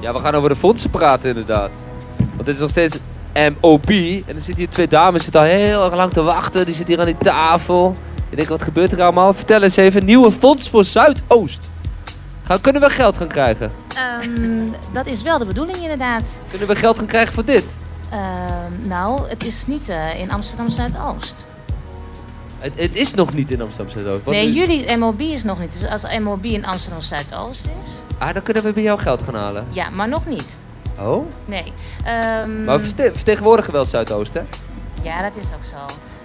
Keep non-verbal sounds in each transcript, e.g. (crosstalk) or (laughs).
Ja, we gaan over de fondsen praten inderdaad. Want dit is nog steeds MOB. En dan zitten hier twee dames, zitten al heel erg lang te wachten. Die zitten hier aan die tafel. Ik denk, wat gebeurt er allemaal? Vertel eens even, nieuwe fonds voor Zuidoost. Gaan, kunnen we geld gaan krijgen? Ehm, dat is wel de bedoeling inderdaad. Kunnen we geld gaan krijgen voor dit? Ehm, nou, het is niet eh, in Amsterdam Zuidoost. Het, het is nog niet in Amsterdam Zuidoost. Nee, jullie MOB is nog niet. Dus als MOB in Amsterdam Zuidoost is, Ah, dan kunnen we bij jou geld gaan halen. ja, maar nog niet. Oh? Nee. Ehm, Maar we verte- vertegenwoordigen wel Zuidoost, hè? ja, dat is ook zo.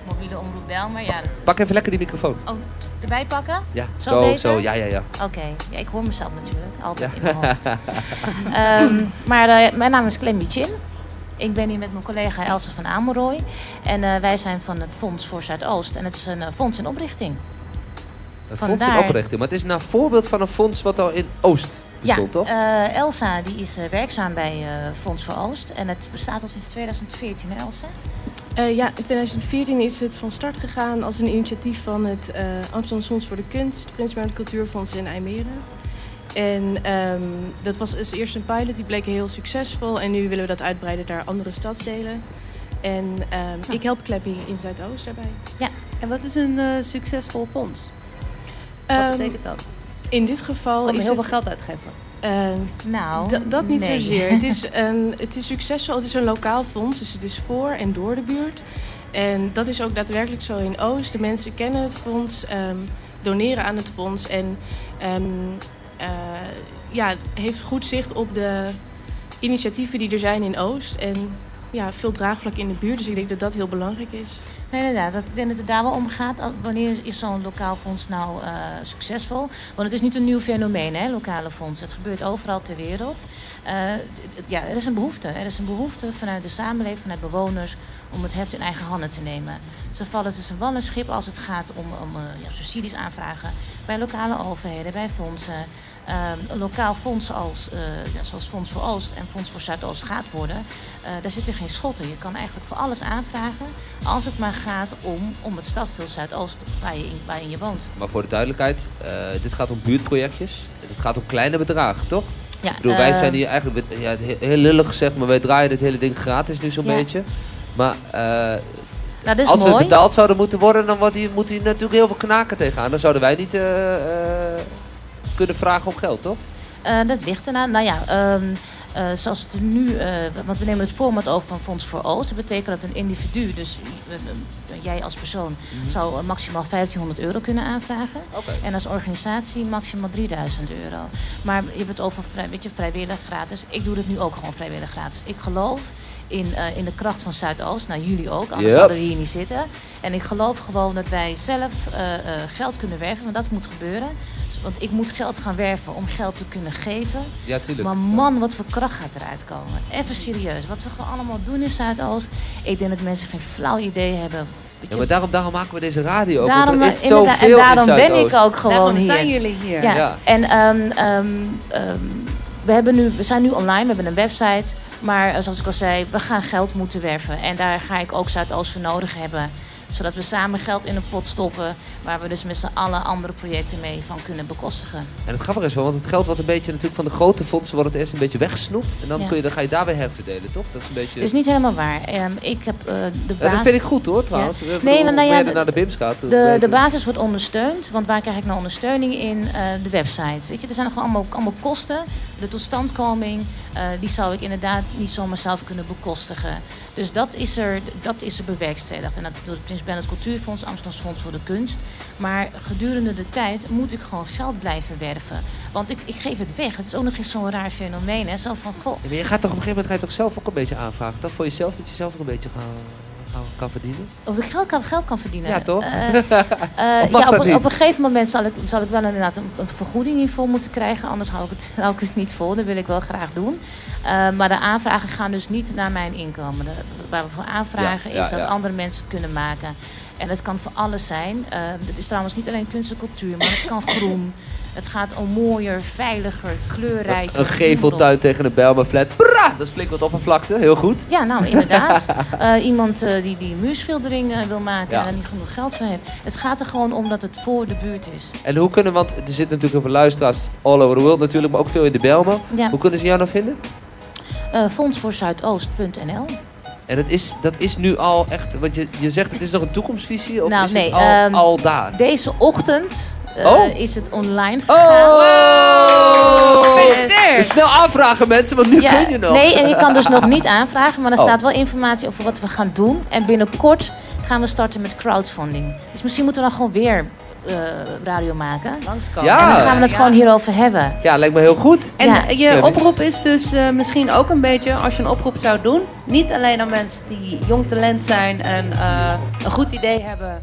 Mobiele omroep wel, maar ja. Dat... Pak even lekker die microfoon. Oh, erbij pakken? Ja, Zo zo, beter? zo. Ja, ja, ja. Oké, ja, ik hoor mezelf natuurlijk. Altijd in mijn hoofd. (laughs) Ehm, maar eh, mijn naam is Clem Chin. Ik ben hier met mijn collega Elsa van Ameroy. En eh, wij zijn van het Fonds voor Zuidoost. En het is een eh, fonds in oprichting. Een fonds in oprichting. Maar het is naar voorbeeld van een fonds wat al in Oost bestond, toch? Ja, eh, Elsa die is eh, werkzaam bij eh, Fonds voor Oost. En het bestaat al sinds 2014, hè Elsa? Eh, ja, in 2014 is het van start gegaan als een initiatief van het eh Amsterdam Fonds voor de Kunst, Prins Bernhard Cultuurfonds in IJmeren. En ehm, dat was als eerst een pilot, die bleek heel succesvol. En nu willen we dat uitbreiden naar andere stadsdelen. En ehm, ik help Kleppie in Zuidoost daarbij. En wat is een eh, succesvol fonds? Wat Ehm, betekent dat? In dit geval Om is heel het... veel geld uitgeven. ehm, Nou, Dat, niet nee. zozeer. Het is, (laughs) een, het is succesvol. Het is een lokaal fonds, dus het is voor en door de buurt. En dat is ook daadwerkelijk zo in Oost. De mensen kennen het fonds, ehm, doneren aan het fonds en ehm, eh, ja, heeft goed zicht op de initiatieven die er zijn in Oost. En ja, veel draagvlak in de buurt. Dus ik denk dat dat heel belangrijk is. Nee, inderdaad. Dat, ik denk dat het daar wel om gaat. Wanneer is zo'n lokaal fonds nou eh, succesvol? Want het is niet een nieuw fenomeen, hè, lokale fonds. Het gebeurt overal ter wereld. Eh, ja, er is een behoefte. Er is een behoefte vanuit de samenleving, vanuit bewoners, om het heft in eigen handen te nemen. Ze vallen tussen wal en schip als het gaat om, om eh, ja, subsidies aanvragen bij lokale overheden, bij fondsen. Ehm, een lokaal fonds als, eh, ja, zoals Fonds voor Oost en Fonds voor Zuidoost gaat worden, eh, daar zitten geen schotten. Je kan eigenlijk voor alles aanvragen als het maar gaat om, om het stadsdeel Zuidoost waar je, in, waarin je woont. Maar voor de duidelijkheid, eh, dit gaat om buurtprojectjes. Het gaat om kleine bedragen, toch? Ja, Ik bedoel, wij zijn hier eigenlijk, ja, he- heel lullig gezegd, maar wij draaien dit hele ding gratis nu zo'n Ja. beetje. Maar nou, dat is als we betaald zouden moeten worden, dan wordt hier, moet hier natuurlijk heel veel knaken tegenaan. Dan zouden wij niet kunnen vragen om geld, toch? Eh, dat ligt eraan. Nou ja, ehm, eh, zoals het nu, eh, want we nemen het format over van Fonds voor Oost. Dat betekent dat een individu, dus jij als persoon, zou eh, maximaal 1500 euro kunnen aanvragen. En als organisatie maximaal 3000 euro. Maar je hebt het over vrij, weet je, vrijwillig gratis. Ik doe het nu ook gewoon vrijwillig gratis. Ik geloof in, in de kracht van Zuidoost. Nou, jullie ook, anders Yep. zouden we hier niet zitten. En ik geloof gewoon dat wij zelf geld kunnen werven, want dat moet gebeuren. Want ik moet geld gaan werven om geld te kunnen geven. Ja, tuurlijk. Maar man, wat voor kracht gaat eruit komen. Even serieus. Wat we gewoon allemaal doen in Zuidoost. Ik denk dat mensen geen flauw idee hebben. Ja, maar daarom, daarom maken we deze radio ook. daarom, want er eh, is en zoveel in daarom ben ik ook gewoon Daarom hier. zijn jullie hier. Ja, Ja. en ehm, ehm, ehm, we, hebben nu, we zijn nu online, we hebben een website. Maar eh, zoals ik al zei, we gaan geld moeten werven. En daar ga ik ook Zuidoost voor nodig hebben. Zodat we samen geld in een pot stoppen. Waar we dus met z'n allen andere projecten mee van kunnen bekostigen. En het grappige is wel, want het geld wordt een beetje natuurlijk van de grote fondsen wordt het eerst een beetje weggesnoept. En dan, Ja. kun je, dan ga je daar weer herverdelen, toch? Dat is een beetje... Is niet helemaal waar. Ehm, ik heb eh, de Ja, dat vind ik goed hoor, trouwens. Bedoel, maar nou ja, de- naar de BIMS gaat. De, beter. de basis wordt ondersteund, want waar krijg ik nou ondersteuning in? Eh, de website. Weet je, er zijn gewoon allemaal, allemaal kosten. De totstandkoming, eh, die zou ik inderdaad niet zomaar zelf kunnen bekostigen. Dus dat is er, dat is er bewerkstelligd. En dat door het Prins Bernhard Cultuurfonds, Amsterdams Fonds voor de Kunst. Maar gedurende de tijd moet ik gewoon geld blijven werven. Want ik, ik geef het weg. Het is ook nog eens zo'n raar fenomeen. Hè? Zo van, maar je gaat toch op een gegeven moment ga je toch zelf ook een beetje aanvragen, toch? Voor jezelf, dat je zelf ook een beetje gaan, kan verdienen? Of ik geld kan, geld kan verdienen. Ja, toch? (laughs) Mag ja, op, dat op een gegeven moment zal ik, zal ik wel inderdaad een, een vergoeding hiervoor moeten krijgen. Anders hou ik het, hou ik het niet vol. Dat wil ik wel graag doen. Eh, maar de aanvragen gaan dus niet naar mijn inkomen. De, waar we voor aanvragen Ja, ja, is dat andere mensen kunnen maken. En het kan voor alles zijn. Het is trouwens niet alleen kunst en cultuur, maar het kan groen. Het gaat om mooier, veiliger, kleurrijker. Een geveltuin tegen een Bijlmerflat. Bra! Dat is flink wat oppervlakte. Heel goed. Ja, nou (laughs) inderdaad. Eh, iemand eh, die die muurschildering eh, wil maken Ja. en niet genoeg geld voor heeft. Het gaat er gewoon om dat het voor de buurt is. En hoe kunnen, want er zitten natuurlijk heel veel luisteraars all over the world natuurlijk, maar ook veel in de Bijlmer. Ja. Hoe kunnen ze jou nou vinden? Fondsvoorzuidoost.nl En dat is, dat is nu al echt, want je, je zegt het is nog een toekomstvisie of Nou, is nee, het al, ehm, al daar? Deze ochtend eh, Oh. is het online gegaan. Oh! Gefeliciteerd. Dus snel aanvragen mensen, want nu Ja, kun je nog. Nee, en je kan dus nog niet aanvragen, maar er Oh. staat wel informatie over wat we gaan doen. En binnenkort gaan we starten met crowdfunding. Dus misschien moeten we dan gewoon weer eh, radio maken. Langskomen. Ja. en dan gaan we het Ja. gewoon hierover hebben. Ja, lijkt me heel goed. En Ja. je oproep is dus eh, misschien ook een beetje, als je een oproep zou doen, niet alleen aan mensen die jong talent zijn en eh, een goed idee hebben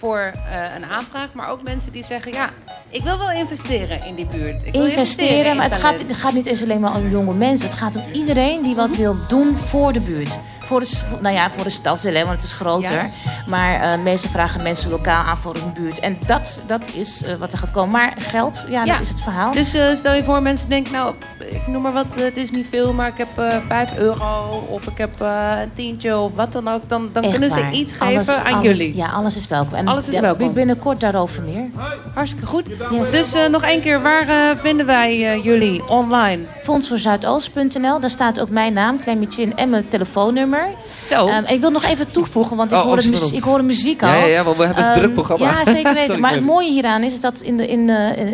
voor eh, een aanvraag, maar ook mensen die zeggen, ja, ik wil wel investeren in die buurt. Ik wil Investeren, in maar het gaat, het gaat niet eens alleen maar om jonge mensen. Het gaat om iedereen die wat wil doen voor de buurt. Voor de, nou ja, voor de stadsdeel, want het is groter. Ja. Maar meestal vragen mensen lokaal aan voor hun buurt. En dat, dat is eh, wat er gaat komen. Maar geld, ja, Ja. dat is het verhaal. Dus eh, stel je voor, mensen denken, nou, ik noem maar wat, het is niet veel, maar ik heb eh 5 euro of ik heb een tientje of wat dan ook. Dan, dan Echt kunnen ze iets geven aan alles- jullie. Ja, alles is welkom. En Alles is ja, welkom. Binnenkort daarover meer. Hartstikke goed. Yes. Dus eh, nog één keer, waar eh, vinden wij eh, jullie online? Fondsvoorzuidoost.nl, daar staat ook mijn naam, Klein Mietjen, en mijn telefoonnummer. Zo. Ehm, ik wil nog even toevoegen, want ik, Oh, hoor, oh, de ik hoor de muziek al. Ja, ja, ja, want we hebben een Ehm, druk programma. Ja, zeker (laughs) weten. Sorry, maar het mooie hieraan is dat in de, in,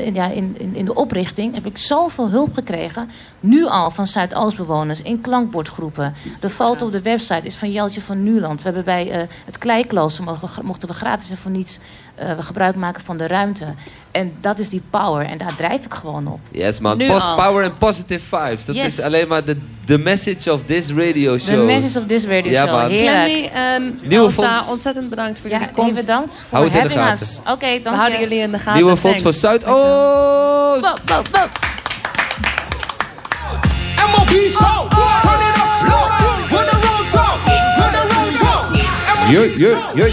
in, ja, in, in, in de oprichting heb ik zoveel hulp gekregen. Nu al van Zuidoostbewoners in klankbordgroepen. De foto op de website is van Jeltje van Nuland. We hebben bij eh, het Kleiklooster mochten we gratis en voor niets eh, gebruik maken van de ruimte. En dat is die power. En daar drijf ik gewoon op. Yes man, Pos- power and positive vibes. Dat Yes. is alleen maar de, de message of this radio The show. message of this radio Ja, show. man. Heerlijk. Clemmy en Elsa, fonds. ontzettend bedankt voor Ja, jullie heel komst. bedankt voor Hou het in de having gaten. us. Oké, dank We je. houden jullie in de gaten. Nieuwe fonds van. Zuidoost. Wow, wow, wow. MOB soul, turn it up low. When the road talk, when the road talk. MOB Jee,